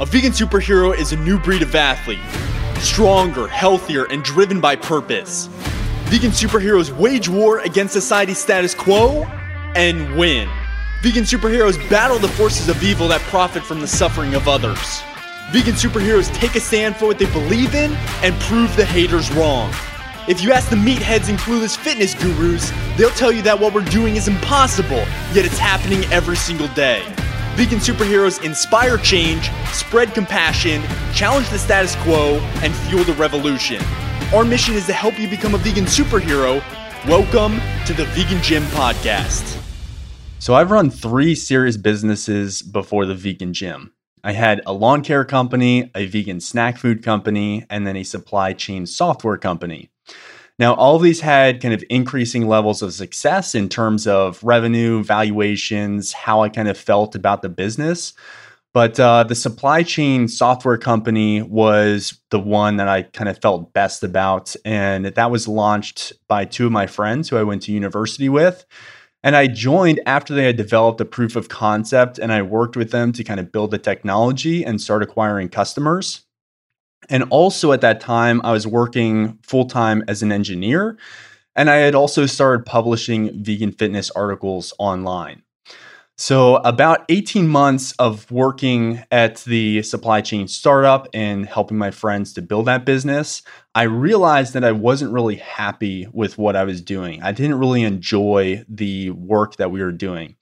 A vegan superhero is a new breed of athlete, stronger, healthier, and driven by purpose. Vegan superheroes wage war against society's status quo and win. Vegan superheroes battle the forces of evil that profit from the suffering of others. Vegan superheroes take a stand for what they believe in and prove the haters wrong. If you ask the meatheads and clueless fitness gurus, they'll tell you that what we're doing is impossible, yet it's happening every single day. Vegan superheroes inspire change, spread compassion, challenge the status quo, and fuel the revolution. Our mission is to help you become a vegan superhero. Welcome to the Vegan Gym Podcast. So, I've run three serious businesses before the Vegan Gym. I had a lawn care company, a vegan snack food company, and then a supply chain software company. Now, all of these had kind of increasing levels of success in terms of revenue, valuations, how I kind of felt about the business. But uh, the supply chain software company was the one that I kind of felt best about. And that was launched by two of my friends who I went to university with. And I joined after they had developed a proof of concept, and I worked with them to kind of build the technology and start acquiring customers. And also at that time, I was working full time as an engineer. And I had also started publishing vegan fitness articles online. So, about 18 months of working at the supply chain startup and helping my friends to build that business, I realized that I wasn't really happy with what I was doing. I didn't really enjoy the work that we were doing.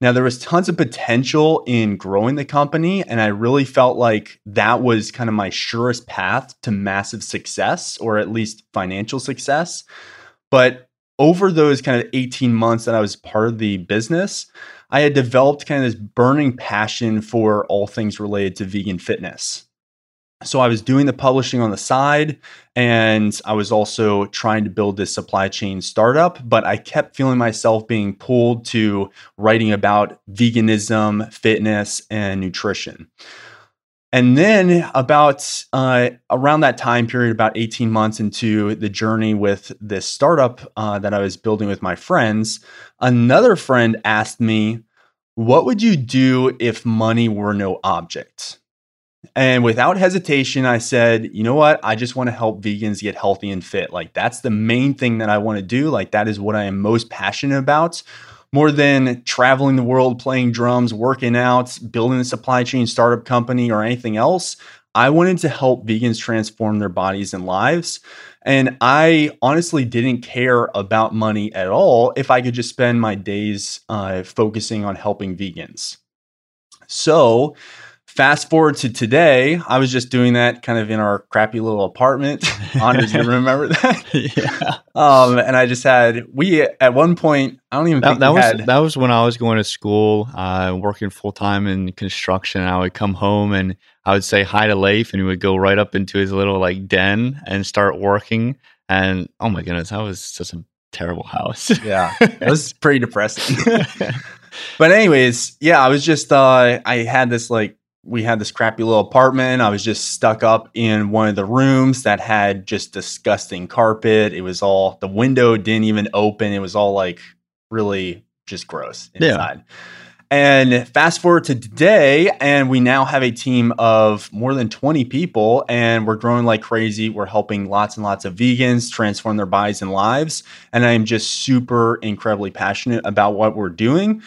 Now, there was tons of potential in growing the company, and I really felt like that was kind of my surest path to massive success, or at least financial success. But over those kind of 18 months that I was part of the business, I had developed kind of this burning passion for all things related to vegan fitness. So I was doing the publishing on the side and I was also trying to build this supply chain startup, but I kept feeling myself being pulled to writing about veganism, fitness, and nutrition. And then, about uh, around that time period, about 18 months into the journey with this startup uh, that I was building with my friends, another friend asked me, What would you do if money were no object? And without hesitation, I said, you know what? I just want to help vegans get healthy and fit. Like, that's the main thing that I want to do. Like, that is what I am most passionate about. More than traveling the world, playing drums, working out, building a supply chain startup company, or anything else. I wanted to help vegans transform their bodies and lives. And I honestly didn't care about money at all if I could just spend my days uh, focusing on helping vegans. So, Fast forward to today, I was just doing that kind of in our crappy little apartment. Anders, you remember that? yeah. Um, and I just had we at one point. I don't even that, think that was had, that was when I was going to school, uh, working full time in construction. I would come home and I would say hi to Leif, and he would go right up into his little like den and start working. And oh my goodness, that was just a terrible house. yeah, it was pretty depressing. but anyways, yeah, I was just uh, I had this like we had this crappy little apartment. I was just stuck up in one of the rooms that had just disgusting carpet. It was all the window didn't even open. It was all like really just gross inside. Yeah. And fast forward to today, and we now have a team of more than 20 people, and we're growing like crazy. We're helping lots and lots of vegans transform their bodies and lives. And I am just super incredibly passionate about what we're doing.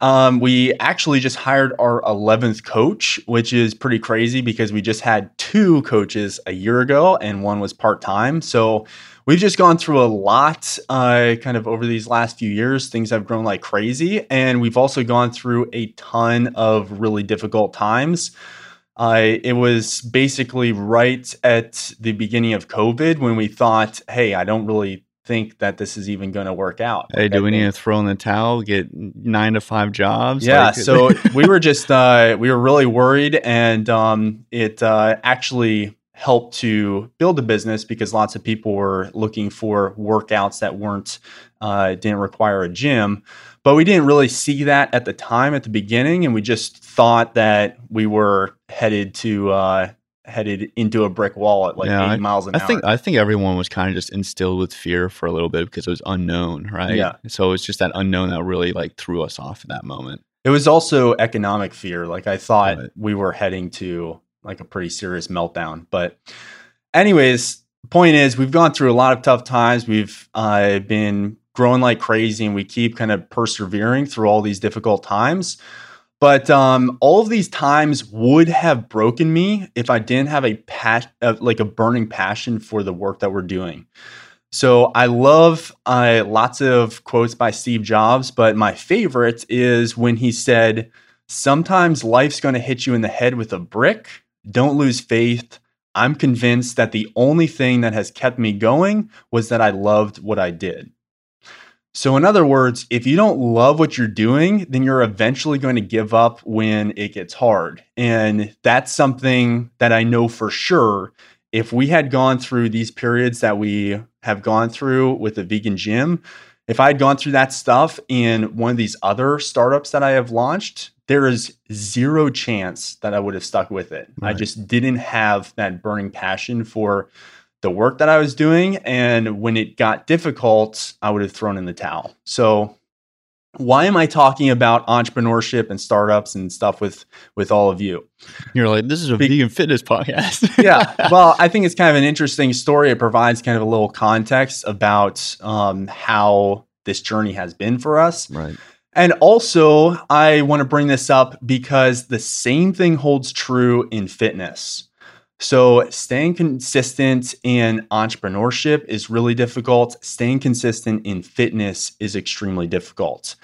Um, we actually just hired our 11th coach, which is pretty crazy because we just had two coaches a year ago and one was part time. So we've just gone through a lot uh, kind of over these last few years. Things have grown like crazy. And we've also gone through a ton of really difficult times. Uh, it was basically right at the beginning of COVID when we thought, hey, I don't really think that this is even going to work out. Hey, do we need to throw in the towel, get nine to five jobs? Yeah. Like, so we were just, uh, we were really worried and um, it uh, actually helped to build a business because lots of people were looking for workouts that weren't, uh, didn't require a gym. But we didn't really see that at the time at the beginning. And we just thought that we were headed to, uh, headed into a brick wall at like yeah, 80 miles an I hour. think I think everyone was kind of just instilled with fear for a little bit because it was unknown, right? Yeah. So it's just that unknown that really like threw us off at that moment. It was also economic fear. Like I thought Right. we were heading to like a pretty serious meltdown. But anyways, point is we've gone through a lot of tough times. We've uh, been growing like crazy and we keep kind of persevering through all these difficult times. But um, all of these times would have broken me if I didn't have a uh, like a burning passion for the work that we're doing. So I love uh, lots of quotes by Steve Jobs, but my favorite is when he said, "Sometimes life's going to hit you in the head with a brick. Don't lose faith. I'm convinced that the only thing that has kept me going was that I loved what I did." So, in other words, if you don't love what you're doing, then you're eventually going to give up when it gets hard. And that's something that I know for sure. If we had gone through these periods that we have gone through with the vegan gym, if I had gone through that stuff in one of these other startups that I have launched, there is zero chance that I would have stuck with it. I just didn't have that burning passion for the work that I was doing. And when it got difficult, I would have thrown in the towel. So why am I talking about entrepreneurship and startups and stuff with with all of you? You're like, this is a Be- vegan fitness podcast. yeah. Well, I think it's kind of an interesting story. It provides kind of a little context about um, how this journey has been for us. right. And also, I want to bring this up because the same thing holds true in fitness. So, staying consistent in entrepreneurship is really difficult. Staying consistent in fitness is extremely difficult.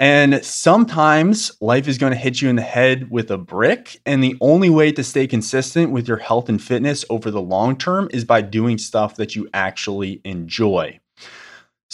And sometimes life is going to hit you in the head with a brick. And the only way to stay consistent with your health and fitness over the long term is by doing stuff that you actually enjoy.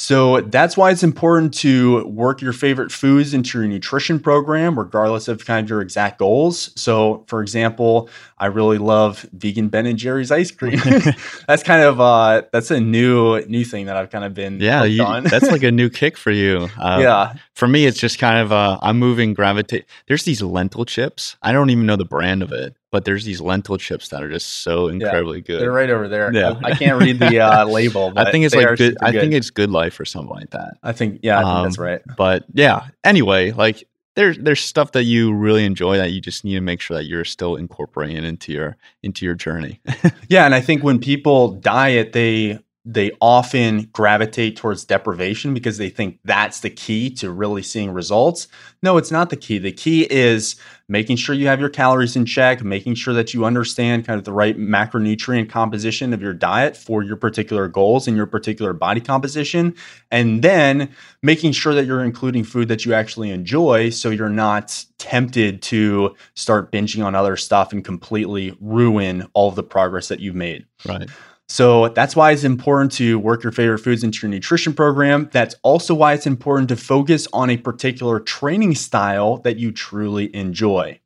So that's why it's important to work your favorite foods into your nutrition program, regardless of kind of your exact goals. So, for example, I really love vegan Ben and Jerry's ice cream. that's kind of uh, that's a new new thing that I've kind of been Yeah, you, on. that's like a new kick for you. Uh, yeah, For me, it's just kind of uh, I'm moving gravitate. There's these lentil chips. I don't even know the brand of it, but there's these lentil chips that are just so incredibly good. they're right over there. Yeah. I, I can't read the uh, label. But I think it's like good, I think it's Good Life or something like that. I think yeah, I think that's um, right. But yeah, anyway, like there's there's stuff that you really enjoy that you just need to make sure that you're still incorporating into your into your journey. Yeah, and I think when people diet, they they often gravitate towards deprivation because they think that's the key to really seeing results. No, it's not the key. The key is making sure you have your calories in check, making sure that you understand kind of the right macronutrient composition of your diet for your particular goals and your particular body composition, and then making sure that you're including food that you actually enjoy so you're not tempted to start binging on other stuff and completely ruin all of the progress that you've made. right. So that's why it's important to work your favorite foods into your nutrition program. That's also why it's important to focus on a particular training style that you truly enjoy.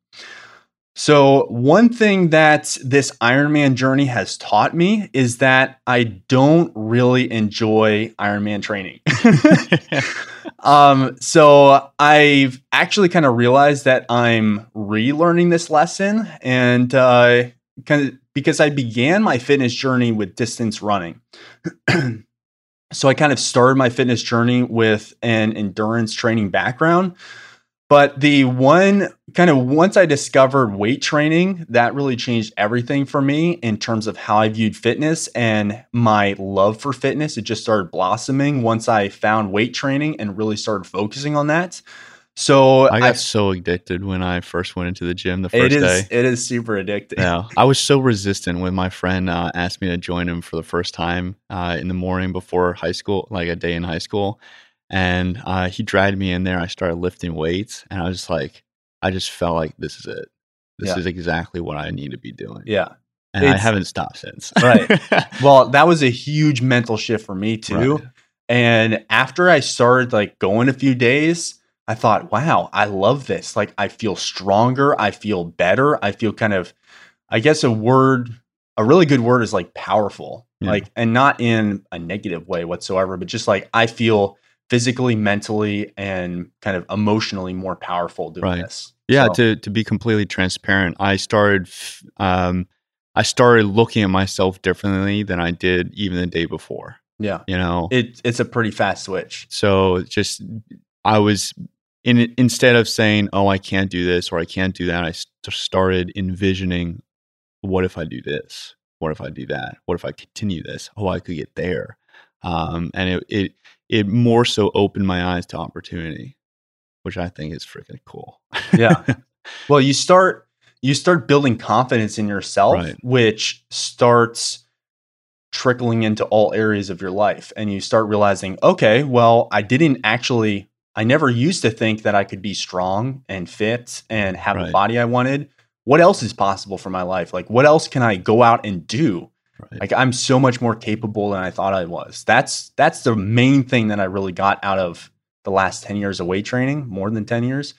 So, one thing that this Ironman journey has taught me is that I don't really enjoy Ironman training. um, so I've actually kind of realized that I'm relearning this lesson and uh, kind of because I began my fitness journey with distance running. so I kind of started my fitness journey with an endurance training background. But the one kind of once I discovered weight training, that really changed everything for me in terms of how I viewed fitness and my love for fitness. It just started blossoming once I found weight training and really started focusing on that. So I got so addicted when I first went into the gym the first it is day. it is super addicting. Yeah, I was so resistant when my friend uh, asked me to join him for the first time uh, in the morning before high school, like a day in high school, and uh, he dragged me in there. I started lifting weights, and I was just like, I just felt like this is it. This Yeah. is exactly what I need to be doing, Yeah. and I haven't stopped since. Right. Well, that was a huge mental shift for me too. Right. And after I started like going a few days, I thought, wow, I love this. Like I feel stronger, I feel better, I feel kind of I guess a word a really good word is like powerful. Yeah. Like and not in a negative way whatsoever, but just like I feel physically, mentally and kind of emotionally more powerful doing Right. this. Yeah, So, to to be completely transparent, I started um I started looking at myself differently than I did even the day before. yeah. You know, It it's a pretty fast switch. so just I was in, instead of saying, "Oh, I can't do this" or "I can't do that," I st- started envisioning, "What if I do this? What if I do that? What if I continue this? Oh, I could get there." Um, and it, it it more so opened my eyes to opportunity, which I think is freaking cool. yeah. Well, you start you start building confidence in yourself, Right. which starts trickling into all areas of your life and you start realizing, okay, well, I didn't actually I never used to think that I could be strong and fit and have the Right. body I wanted. What else is possible for my life? Like what else can I go out and do? Right. Like I'm so much more capable than I thought I was. That's that's the main thing that I really got out of the last 10 years of weight training, more than 10 years.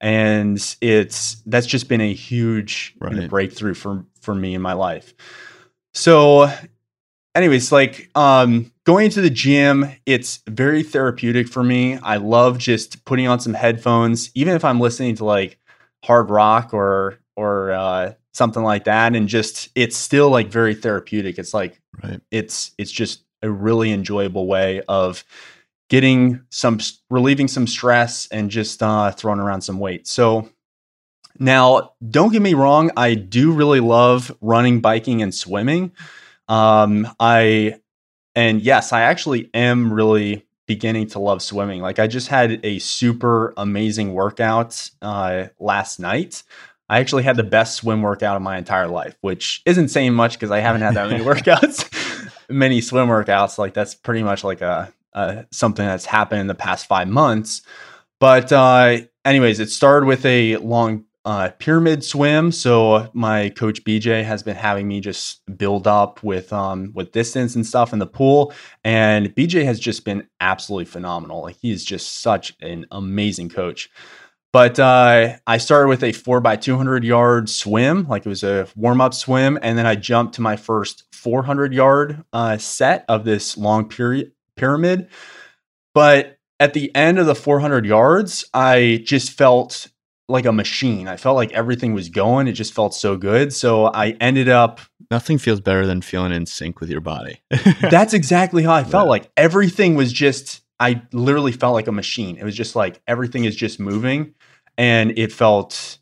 And it's that's just been a huge kind of Right. breakthrough for for me in my life. So anyways, like um going to the gym, it's very therapeutic for me. I love just putting on some headphones, even if I'm listening to like hard rock or or uh something like that and just it's still like very therapeutic. It's like right. it's it's just a really enjoyable way of getting some relieving some stress and just uh, throwing around some weight. So now, don't get me wrong, I do really love running, biking, and swimming. Um, I and yes, I actually am really beginning to love swimming. Like I just had a super amazing workout uh, last night. I actually had the best swim workout of my entire life, which isn't saying much because I haven't had that many workouts, many swim workouts. Like that's pretty much like a, a something that's happened in the past five months. But uh, anyways, it started with a long uh, pyramid swim. So my coach BJ has been having me just build up with um, with distance and stuff in the pool, and BJ has just been absolutely phenomenal. Like he is just such an amazing coach. But uh, I started with a four by 200 yard swim, like it was a warm up swim. And then I jumped to my first 400 yard uh, set of this long period, pyramid. But at the end of the 400 yards, I just felt like a machine. I felt like everything was going. It just felt so good. So I ended up Nothing feels better than feeling in sync with your body. that's exactly how I felt. Yeah. Like everything was just, I literally felt like a machine. It was just like everything is just moving and it felt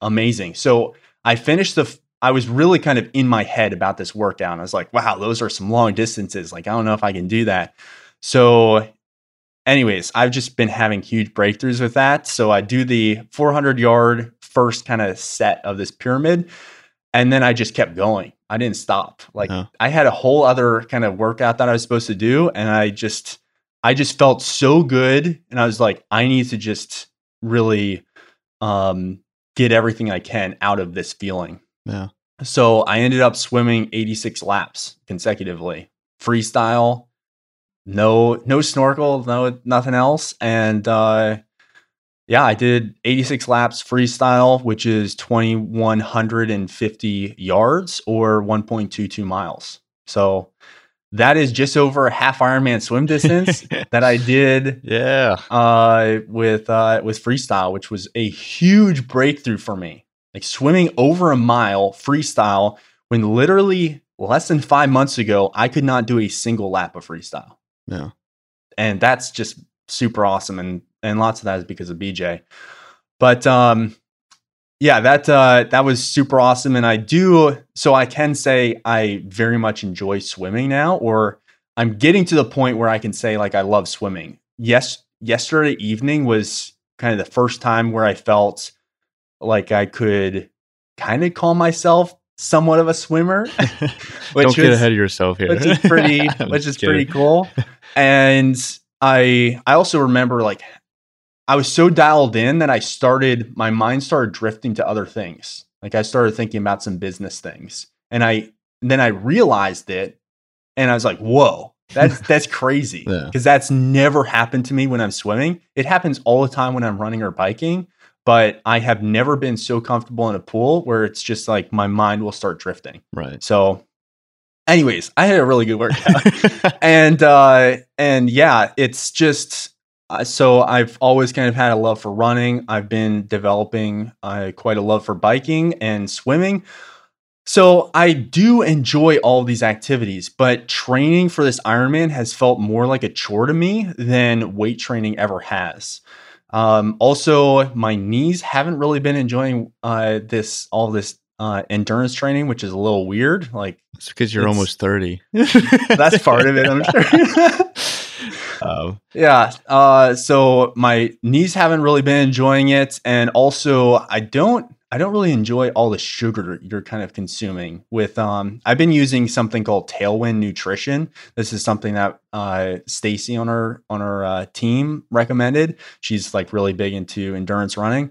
amazing. So I finished the, I was really kind of in my head about this workout. I was like, wow, those are some long distances. Like, I don't know if I can do that. So, anyways, I've just been having huge breakthroughs with that. So I do the 400 yard first kind of set of this pyramid. And then I just kept going. I didn't stop. Like. I had a whole other kind of workout that I was supposed to do. And I just, I just felt so good. And I was like, I need to just really um, get everything I can out of this feeling. yeah. So I ended up swimming 86 laps consecutively, freestyle, no no snorkel, no nothing else, and uh, yeah, I did 86 laps freestyle, which is 2150 yards or 1.22 miles. So that is just over half Ironman swim distance that I did yeah. uh, with uh, with freestyle, which was a huge breakthrough for me. Like swimming over a mile freestyle when literally less than five months ago I could not do a single lap of freestyle, Yeah. and that's just super awesome. And and lots of that is because of BJ. But um, yeah, that uh, that was super awesome, and I do so I can say I very much enjoy swimming now, or I'm getting to the point where I can say like I love swimming. Yes, yesterday evening was kind of the first time where I felt like I could kind of call myself somewhat of a swimmer, Which Don't get was- ahead of yourself here. which is pretty which is pretty cool. And I I also remember like I was so dialed in that I started my mind started drifting to other things. Like I started thinking about some business things. And I then I realized it and I was like, "Whoa, that's that's crazy." Yeah. Cuz that's never happened to me when I'm swimming. It happens all the time when I'm running or biking, but I have never been so comfortable in a pool where it's just like my mind will start drifting. Right. So anyways, I had a really good workout. And uh and yeah it's just uh, so i've always kind of had a love for running. I've been developing uh, quite a love for biking and swimming. So i do enjoy all these activities but training for this ironman has felt more like a chore to me than weight training ever has. Um, also, my knees haven't really been enjoying uh, this all this uh, endurance training, which is a little weird. Like it's because you're It's- almost 30. that's part of it, I'm sure. Oh, yeah. Uh, so my knees haven't really been enjoying it, and also I don't. I don't really enjoy all the sugar you're kind of consuming with um I've been using something called Tailwind Nutrition. This is something that uh Stacy on our on our uh, team recommended. She's like really big into endurance running.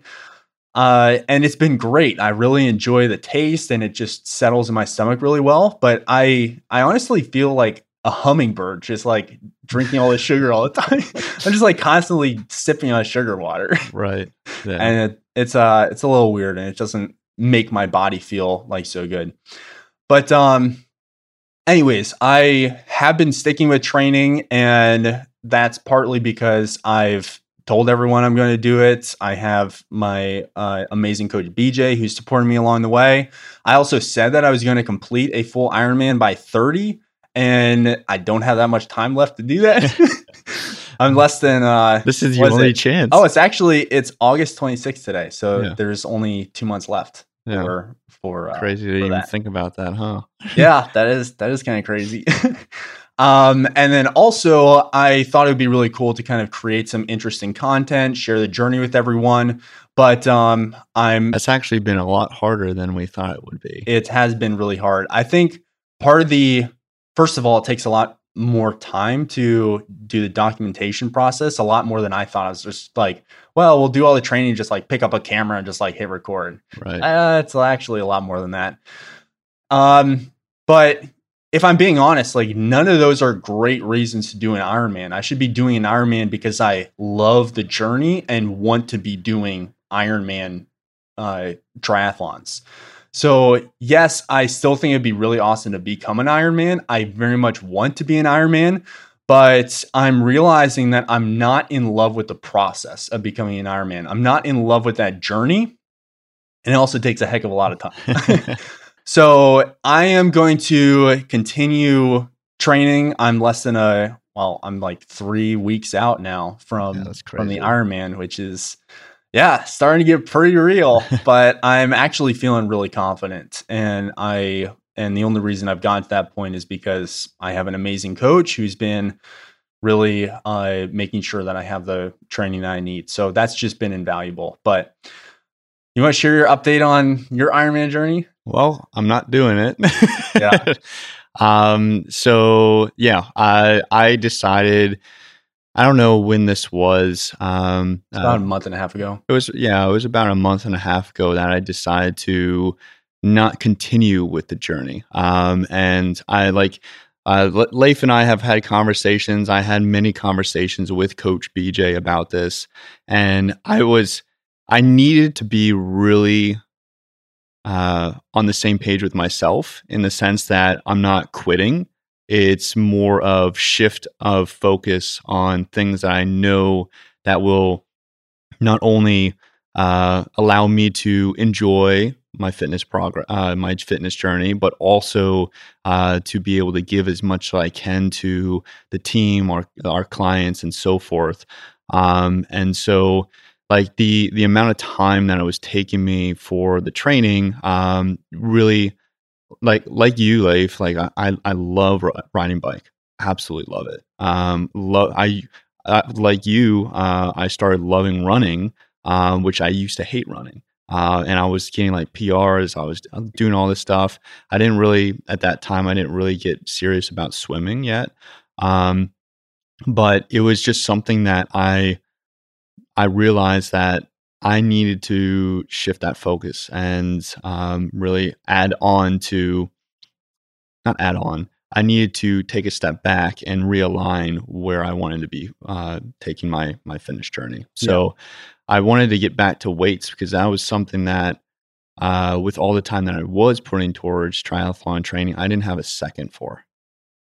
Uh and it's been great. I really enjoy the taste and it just settles in my stomach really well, but I I honestly feel like a hummingbird just like drinking all this sugar all the time. I'm just like constantly sipping on sugar water right. Yeah. and it, it's uh it's a little weird and it doesn't make my body feel like so good but um anyways i have been sticking with training and that's partly because i've told everyone i'm going to do it i have my uh, amazing coach bj who's supporting me along the way i also said that i was going to complete a full ironman by 30 and i don't have that much time left to do that i'm less than uh this is your only it? chance. Oh, it's actually it's August 26th today, so Yeah. there's only two months left yeah. for for uh, crazy to for even that. think about that, huh? yeah, that is that is kind of crazy. Um, and then also, I thought it would be really cool to kind of create some interesting content, share the journey with everyone. But um, I'm That's actually been a lot harder than we thought it would be. it has been really hard. I think part of the first of all, it takes a lot more time to do the documentation process, a lot more than I thought. I was just like, well, we'll do all the training, just like pick up a camera and just like hit record. right. Uh, it's actually a lot more than that. Um, but if I'm being honest, like none of those are great reasons to do an Ironman. I should be doing an Ironman because I love the journey and want to be doing Ironman uh, triathlons. So yes, I still think it'd be really awesome to become an Ironman. I very much want to be an Ironman, but I'm realizing that I'm not in love with the process of becoming an Ironman. I'm not in love with that journey, and it also takes a heck of a lot of time. so I am going to continue training. I'm less than a well, I'm like three weeks out now from Yeah, from the. Ironman, which is yeah, starting to get pretty real. but I'm actually feeling really confident, and I and the only reason I've gotten to that point is because I have an amazing coach who's been really uh, making sure that I have the training that I need. So that's just been invaluable. But you want to share your update on your Ironman journey? Well, I'm not doing it. Yeah. um. So yeah, I I decided. I don't know when this was. Um. It's about uh, a month and a half ago. it was yeah. It was about a month and a half ago that I decided to not continue with the journey. Um. And I like. Uh, Leif and I have had conversations. I had many conversations with Coach BJ about this, and I was I needed to be really uh, on the same page with myself in the sense that I'm not quitting. It's more of shift of focus on things that I know that will not only uh, allow me to enjoy my fitness progress, uh, my fitness journey, but also uh, to be able to give as much as I can to the team, our our clients, and so forth. Um, and so, like the the amount of time that it was taking me for the training, um, really, like like you, Leif, like I I, love riding bike, absolutely love it. Um, love I. Uh, like you, uh, I started loving running, um, which I used to hate running. Uh, and I was getting like PRs. I was doing all this stuff. I didn't really, at that time, I didn't really get serious about swimming yet. Um, but it was just something that I, I realized that I needed to shift that focus and um, really add on to, not add on. I needed to take a step back and realign where I wanted to be uh, taking my my fitness journey. So I wanted to get back to weights because that was something that, uh, with all the time that I was putting towards triathlon training, I didn't have a second for,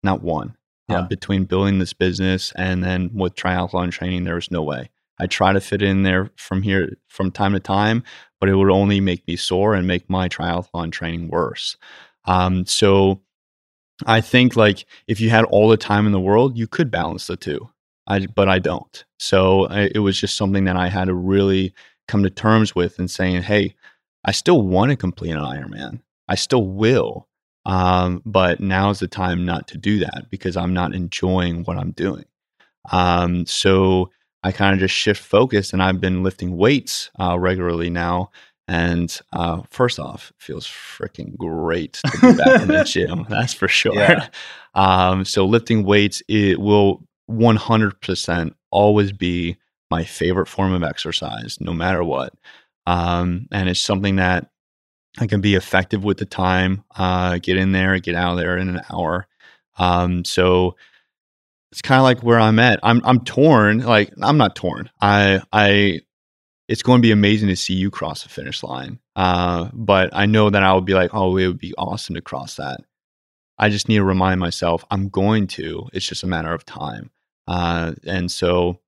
not one. Yeah. Uh, between building this business and then with triathlon training, there was no way. I try to fit in there from here from time to time, but it would only make me sore and make my triathlon training worse. Um, so I think like if you had all the time in the world, you could balance the two. I but I don't. So I, it was just something that I had to really come to terms with and saying, hey, I still want to complete an Ironman. I still will. Um, but now's the time not to do that because I'm not enjoying what I'm doing. Um, so I kind of just shift focus and I've been lifting weights uh, regularly now. And uh, first off, feels freaking great to be back in the gym. That's for sure. Yeah. Um, so lifting weights, it will 100% always be my favorite form of exercise, no matter what. Um, and it's something that I can be effective with the time, uh, get in there, get out of there in an hour. Um, so it's kind of like where I'm at. I'm I'm torn. Like I'm not torn. I I it's going to be amazing to see you cross the finish line. Uh, but I know that I will be like, oh, it would be awesome to cross that. I just need to remind myself I'm going to. It's just a matter of time. Uh, and so,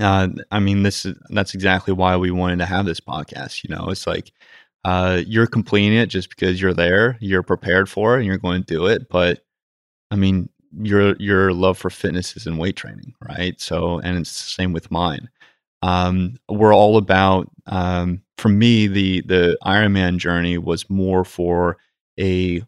uh, I mean, this is that's exactly why we wanted to have this podcast. You know, it's like uh, you're completing it just because you're there, you're prepared for it, and you're going to do it. But I mean, your your love for fitness is in weight training, right? So, and it's the same with mine. Um, we're all about. Um, for me, the the Ironman journey was more for a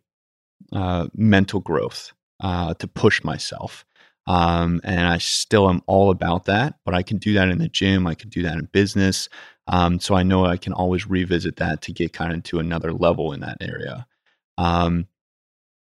uh, mental growth uh, to push myself. Um, and I still am all about that, but I can do that in the gym. I can do that in business. Um, so I know I can always revisit that to get kind of to another level in that area. Um,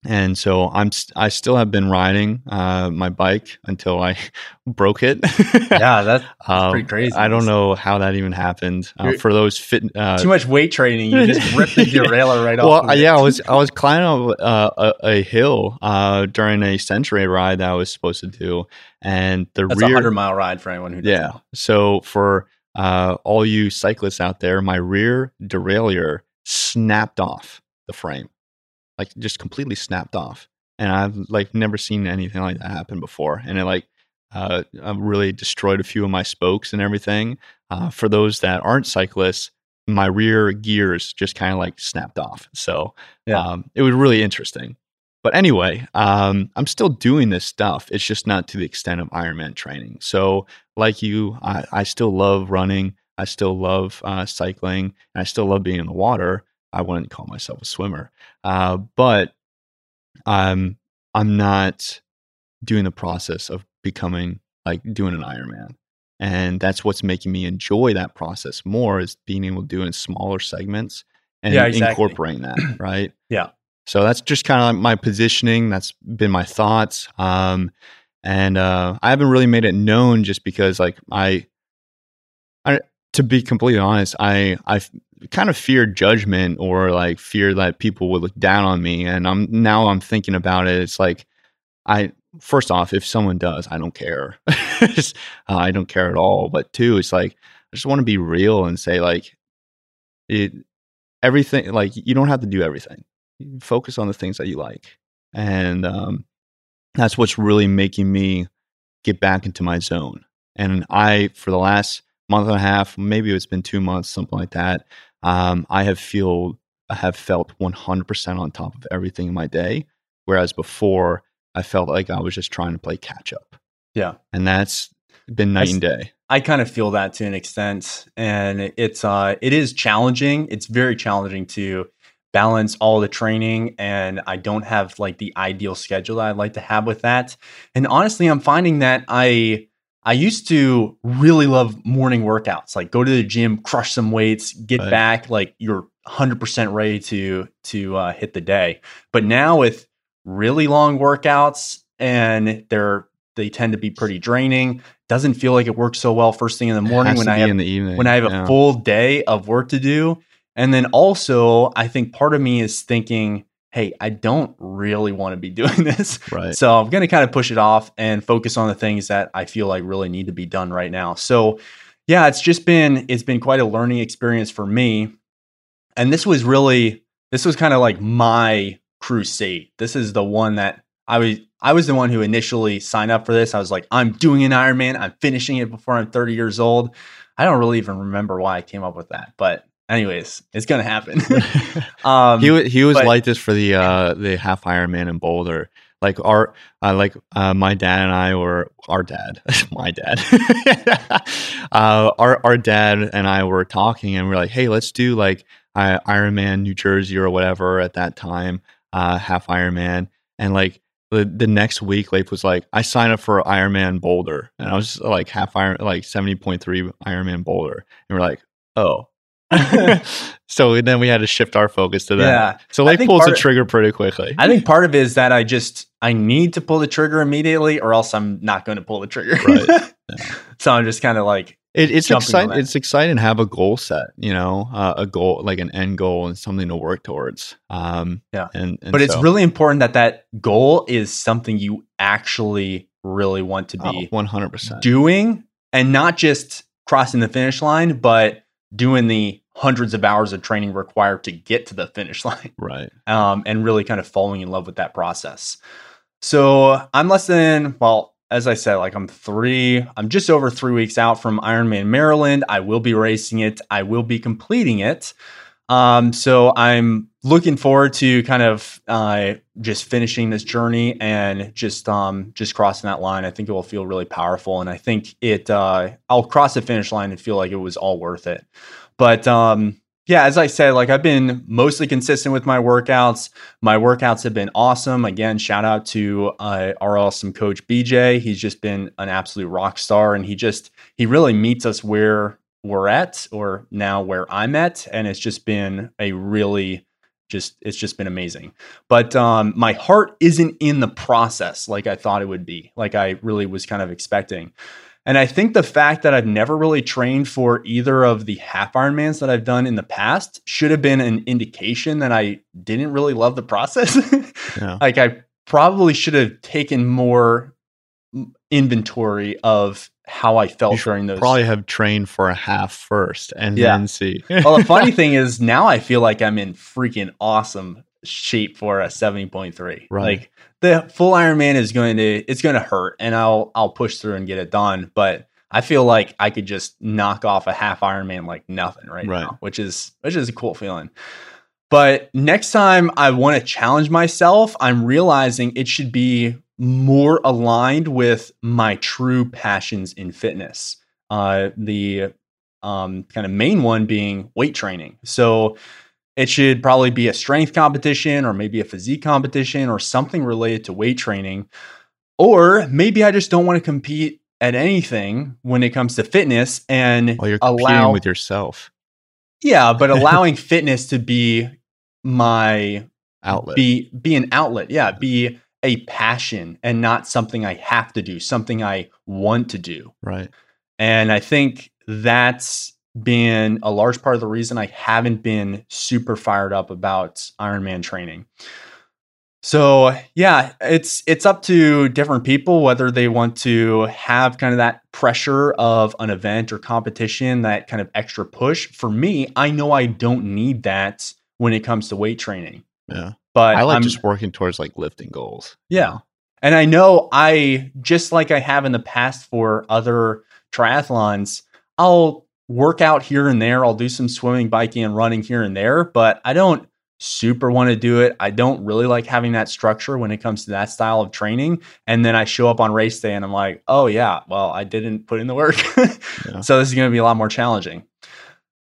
and so I'm I still have been riding uh, my bike until I broke it. yeah, that's, um, pretty crazy. I don't know how that even happened. Uh, for those fit, uh, too much weight training, you just ripped the derailleur right well, off. Well, yeah, I was I was climbing uh, a, a, hill uh, during a century ride that I was supposed to do, and the that's rear hundred mile ride for anyone who yeah. Know. So for uh, all you cyclists out there, my rear derailleur snapped off the frame like just completely snapped off. And I've like never seen anything like that happen before. And it like uh, I've really destroyed a few of my spokes and everything. Uh, for those that aren't cyclists, my rear gears just kind of like snapped off. So yeah. um, it was really interesting. But anyway, um, I'm still doing this stuff. It's just not to the extent of Ironman training. So, like you, I, I still love running. I still love uh, cycling. And I still love being in the water. I wouldn't call myself a swimmer, uh, but I'm I'm not doing the process of becoming like doing an Ironman, and that's what's making me enjoy that process more is being able to do it in smaller segments and yeah, exactly. incorporating that, right? yeah. So that's just kind of like my positioning. That's been my thoughts. Um, and uh, I haven't really made it known just because, like, I, I, to be completely honest, I, I kind of feared judgment or like fear that people would look down on me. And I'm now I'm thinking about it. It's like I first off, if someone does, I don't care. uh, I don't care at all. But two, it's like I just want to be real and say like it everything like you don't have to do everything. focus on the things that you like. And um, that's what's really making me get back into my zone. And I, for the last month and a half, maybe it's been two months, something like that um, I have feel I have felt 100% on top of everything in my day, whereas before I felt like I was just trying to play catch up. Yeah, and that's been night I, and day. I kind of feel that to an extent, and it's uh, it is challenging. It's very challenging to balance all the training and I don't have like the ideal schedule that I'd like to have with that. And honestly, I'm finding that I I used to really love morning workouts, like go to the gym, crush some weights, get right. back, like you're 100% ready to to uh, hit the day. But now with really long workouts and they're they tend to be pretty draining. Doesn't feel like it works so well first thing in the morning when I have when I have yeah. a full day of work to do. And then also, I think part of me is thinking hey, I don't really want to be doing this. Right. So I'm going to kind of push it off and focus on the things that I feel like really need to be done right now. So yeah, it's just been it's been quite a learning experience for me. And this was really this was kind of like my crusade. This is the one that I was I was the one who initially signed up for this. I was like, I'm doing an Ironman. I'm finishing it before I'm 30 years old. I don't really even remember why I came up with that, but anyways, it's gonna happen. um, he he was but, like this for the uh, the half Ironman in Boulder. like our uh, like uh, my dad and I were our dad, my dad, uh, our our dad and I were talking, and we are like, hey, let's do like uh, Ironman New Jersey or whatever at that time, uh, half Ironman, and like the, the next week, Leif was like, I signed up for Ironman Boulder, and I was like half Iron, like seventy point three Ironman Boulder, and we're like, oh. so then we had to shift our focus to that. Yeah. So Leif pulls the trigger pretty quickly. I think part of it is that I just I need to pull the trigger immediately, or else I'm not going to pull the trigger. Right. Yeah. so I'm just kind of like it, it's exciting. It's exciting to have a goal set. You know, uh, a goal like an end goal and something to work towards. Um, yeah, and, and but so. it's really important that that goal is something you actually really want to be one hundred percent doing, and not just crossing the finish line, but doing the hundreds of hours of training required to get to the finish line. Right. Um, and really kind of falling in love with that process. So I'm less than well as I said, like I'm three, I'm just over three weeks out from Ironman Maryland. I will be racing it. I will be completing it. Um, so I'm looking forward to kind of uh, just finishing this journey and just um, just crossing that line. I think it will feel really powerful, and I think it. Uh, I'll cross the finish line and feel like it was all worth it. But um, yeah, as I said, like I've been mostly consistent with my workouts. My workouts have been awesome. Again, shout out to uh, our awesome coach BJ. He's just been an absolute rock star, and he just he really meets us where we're at, or now where I'm at, and it's just been a really just it's just been amazing. But um, my heart isn't in the process like I thought it would be, like I really was kind of expecting. And I think the fact that I've never really trained for either of the half Ironmans that I've done in the past should have been an indication that I didn't really love the process. yeah. Like I probably should have taken more inventory of how I felt during those. Probably have trained for a half first and yeah. then see. well, the funny thing is now I feel like I'm in freaking awesome shape for a 70.3. Right. Like the full Ironman is going to it's going to hurt, and I'll I'll push through and get it done. But I feel like I could just knock off a half Ironman like nothing right, right. now, which is which is a cool feeling. But next time I want to challenge myself, I'm realizing it should be more aligned with my true passions in fitness. Uh, the um, kind of main one being weight training. So it should probably be a strength competition or maybe a physique competition or something related to weight training. Or maybe I just don't want to compete at anything when it comes to fitness and well, you're allow with yourself. Yeah, but allowing fitness to be my outlet. Be be an outlet. Yeah, be a passion and not something I have to do, something I want to do. Right. And I think that's been a large part of the reason I haven't been super fired up about Ironman training. So yeah, it's it's up to different people whether they want to have kind of that pressure of an event or competition, that kind of extra push. For me, I know I don't need that when it comes to weight training. Yeah. But I like I'm, just working towards like lifting goals. Yeah. And I know I just like I have in the past for other triathlons, I'll work out here and there. I'll do some swimming, biking, and running here and there, but I don't super want to do it. I don't really like having that structure when it comes to that style of training. And then I show up on race day and I'm like, oh, yeah, well, I didn't put in the work. yeah. So this is going to be a lot more challenging.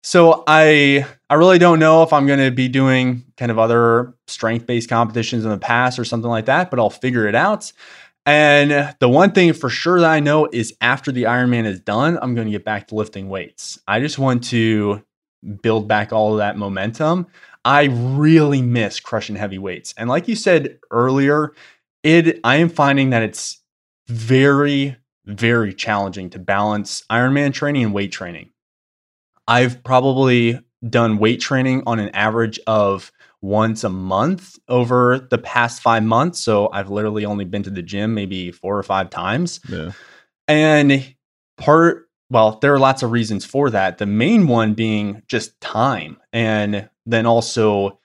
So I I really don't know if I'm going to be doing kind of other strength-based competitions in the past or something like that, but I'll figure it out. And the one thing for sure that I know is after the Ironman is done, I'm going to get back to lifting weights. I just want to build back all of that momentum. I really miss crushing heavy weights. And like you said earlier, it I am finding that it's very very challenging to balance Ironman training and weight training. I've probably done weight training on an average of once a month over the past five months. So I've literally only been to the gym maybe four or five times. Yeah. And part, well, there are lots of reasons for that. The main one being just time. And then also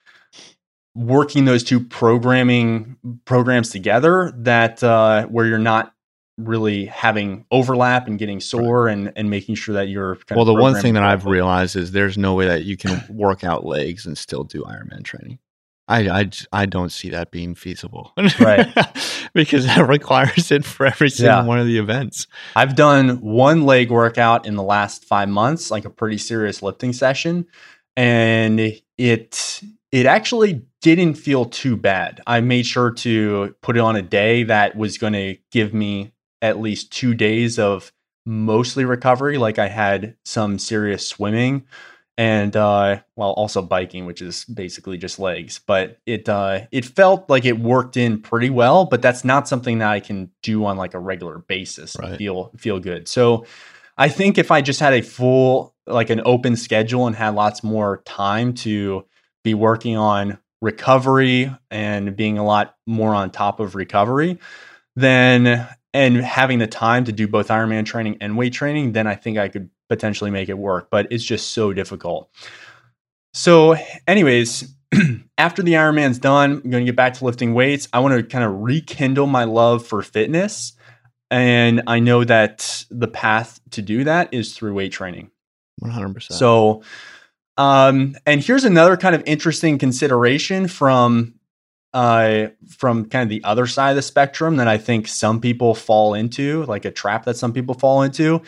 working those two programming programs together that uh, where you're not really having overlap and getting sore right. and, and making sure that you're well the one thing that i've realized is there's no way that you can work out legs and still do ironman training I, I, I don't see that being feasible. Right. because that requires it for every single Yeah. one of the events. I've done one leg workout in the last five months, like a pretty serious lifting session, and it it actually didn't feel too bad. I made sure to put it on a day that was going to give me at least two days of mostly recovery. Like I had some serious swimming and uh well also biking which is basically just legs but it uh it felt like it worked in pretty well but that's not something that i can do on like a regular basis and Right. feel feel good so i think if i just had a full like an open schedule and had lots more time to be working on recovery and being a lot more on top of recovery then and having the time to do both Ironman training and weight training, then I think I could potentially make it work. But it's just so difficult. So, anyways, after the Ironman's done, I'm going to get back to lifting weights. I want to kind of rekindle my love for fitness. And I know that the path to do that is through weight training. 100%. So, um, and here's another kind of interesting consideration from uh from kind of the other side of the spectrum that I think some people fall into, like a trap that some people fall into.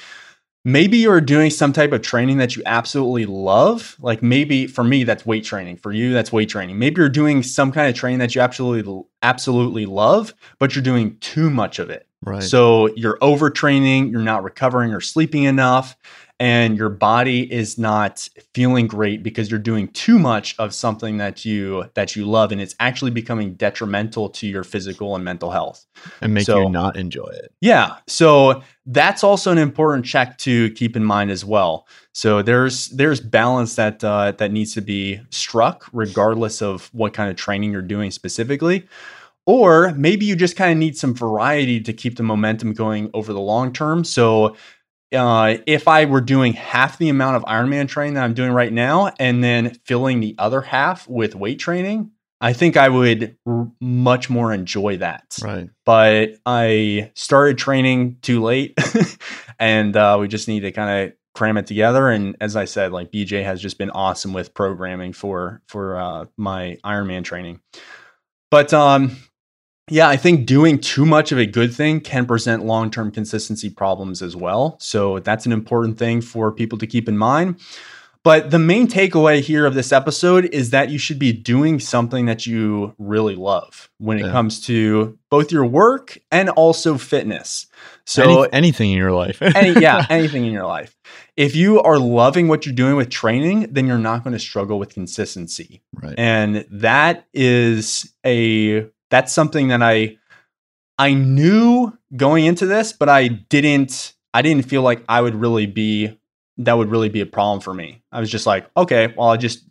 Maybe you're doing some type of training that you absolutely love. Like maybe for me that's weight training. For you that's weight training. Maybe you're doing some kind of training that you absolutely absolutely love, but you're doing too much of it. right. So you're overtraining, you're not recovering or sleeping enough, and your body is not feeling great because you're doing too much of something that you that you love and it's actually becoming detrimental to your physical and mental health. and make so- you not enjoy it. Yeah. So that's also an important check to keep in mind as well. So there's there's balance that uh, that needs to be struck regardless of what kind of training you're doing specifically. Or maybe you just kind of need some variety to keep the momentum going over the long term. So uh, if I were doing half the amount of Ironman training that I'm doing right now, and then filling the other half with weight training, I think I would r- much more enjoy that Right. but I started training too late, and uh, we just need to kind of cram it together. And as I said, like BJ has just been awesome with programming for for uh, my Ironman training. But um, yeah, I think doing too much of a good thing can present long term consistency problems as well. So that's an important thing for people to keep in mind. But the main takeaway here of this episode is that you should be doing something that you really love when it Yeah. comes to both your work and also fitness. So, Any- anything in your life. any, yeah, anything in your life. If you are loving what you're doing with training, then you're not going to struggle with consistency right. and that is a that's something that i i knew going into this but i didn't i didn't feel like i would really be that would really be a problem for me. I was just like okay well i just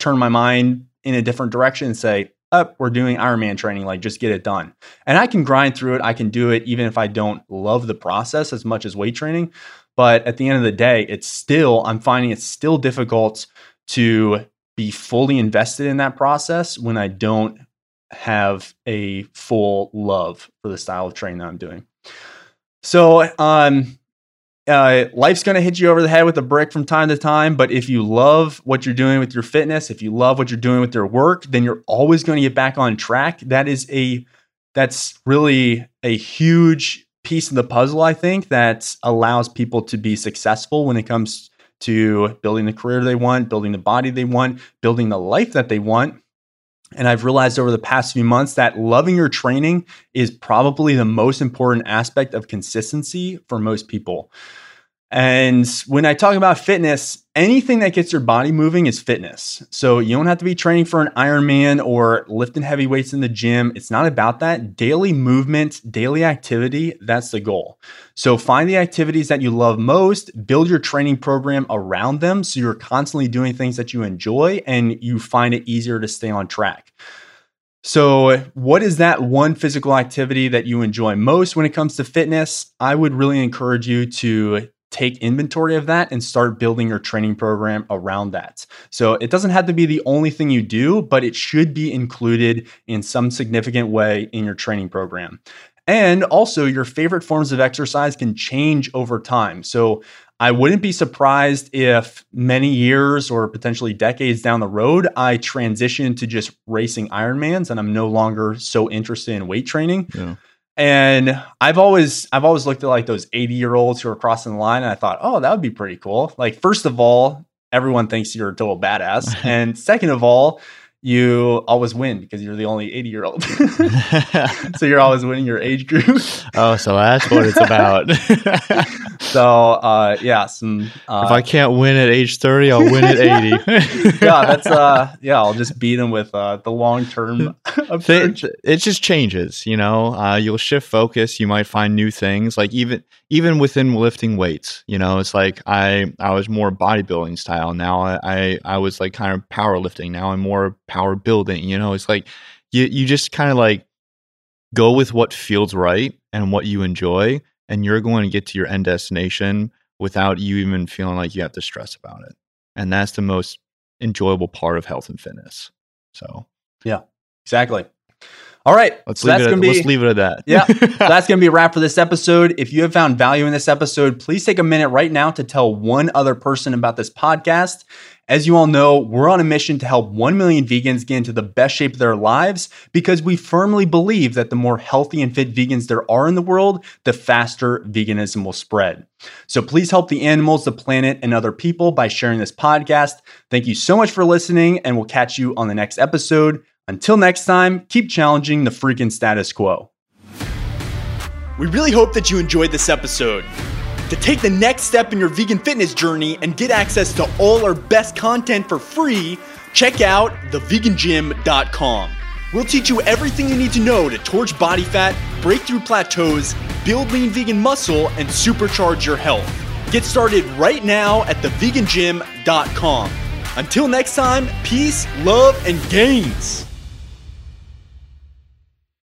turn my mind in a different direction and say up we're doing ironman training like just get it done. And i can grind through it i can do it even if i don't love the process as much as weight training but at the end of the day it's still i'm finding it's still difficult to be fully invested in that process when I don't have a full love for the style of training that I'm doing. So, um, uh, life's going to hit you over the head with a brick from time to time. But if you love what you're doing with your fitness, if you love what you're doing with your work, then you're always going to get back on track. That is a that's really a huge piece of the puzzle. I think that allows people to be successful when it comes to building the career they want, building the body they want, building the life that they want. And I've realized over the past few months that loving your training is probably the most important aspect of consistency for most people. And when I talk about fitness, anything that gets your body moving is fitness. So you don't have to be training for an Ironman or lifting heavy weights in the gym. It's not about that. Daily movement, daily activity, that's the goal. So find the activities that you love most, build your training program around them so you're constantly doing things that you enjoy and you find it easier to stay on track. So, what is that one physical activity that you enjoy most when it comes to fitness? I would really encourage you to take inventory of that and start building your training program around that. So, it doesn't have to be the only thing you do, but it should be included in some significant way in your training program. And also, your favorite forms of exercise can change over time. So, I wouldn't be surprised if many years or potentially decades down the road, I transition to just racing Ironmans and I'm no longer so interested in weight training. Yeah. And I've always I've always looked at like those 80 year olds who are crossing the line and I thought, oh, that would be pretty cool. Like, first of all, everyone thinks you're a total badass. and second of all, you always win because you're the only 80 year old. so you're always winning your age group. oh, so that's what it's about. so uh, yeah, some. Uh, if I can't win at age 30, I'll win at 80. yeah, that's uh, yeah. I'll just beat them with uh, the long term approach. It, it just changes, you know. Uh, you'll shift focus. You might find new things, like even even within lifting weights. You know, it's like I I was more bodybuilding style. Now I I, I was like kind of powerlifting. Now I'm more power building. You know, it's like you you just kind of like go with what feels right and what you enjoy, and you're going to get to your end destination without you even feeling like you have to stress about it. And that's the most enjoyable part of health and fitness. So yeah, exactly. All right. Let's, so leave, it at, be, let's leave it at that. yeah. that's going to be a wrap for this episode. If you have found value in this episode, please take a minute right now to tell one other person about this podcast. As you all know, we're on a mission to help 1 million vegans get into the best shape of their lives because we firmly believe that the more healthy and fit vegans there are in the world, the faster veganism will spread. So please help the animals, the planet, and other people by sharing this podcast. Thank you so much for listening, and we'll catch you on the next episode. Until next time, keep challenging the freaking status quo. We really hope that you enjoyed this episode. To take the next step in your vegan fitness journey and get access to all our best content for free, check out thevegangym.com. We'll teach you everything you need to know to torch body fat, break through plateaus, build lean vegan muscle, and supercharge your health. Get started right now at thevegangym.com. Until next time, peace, love, and gains.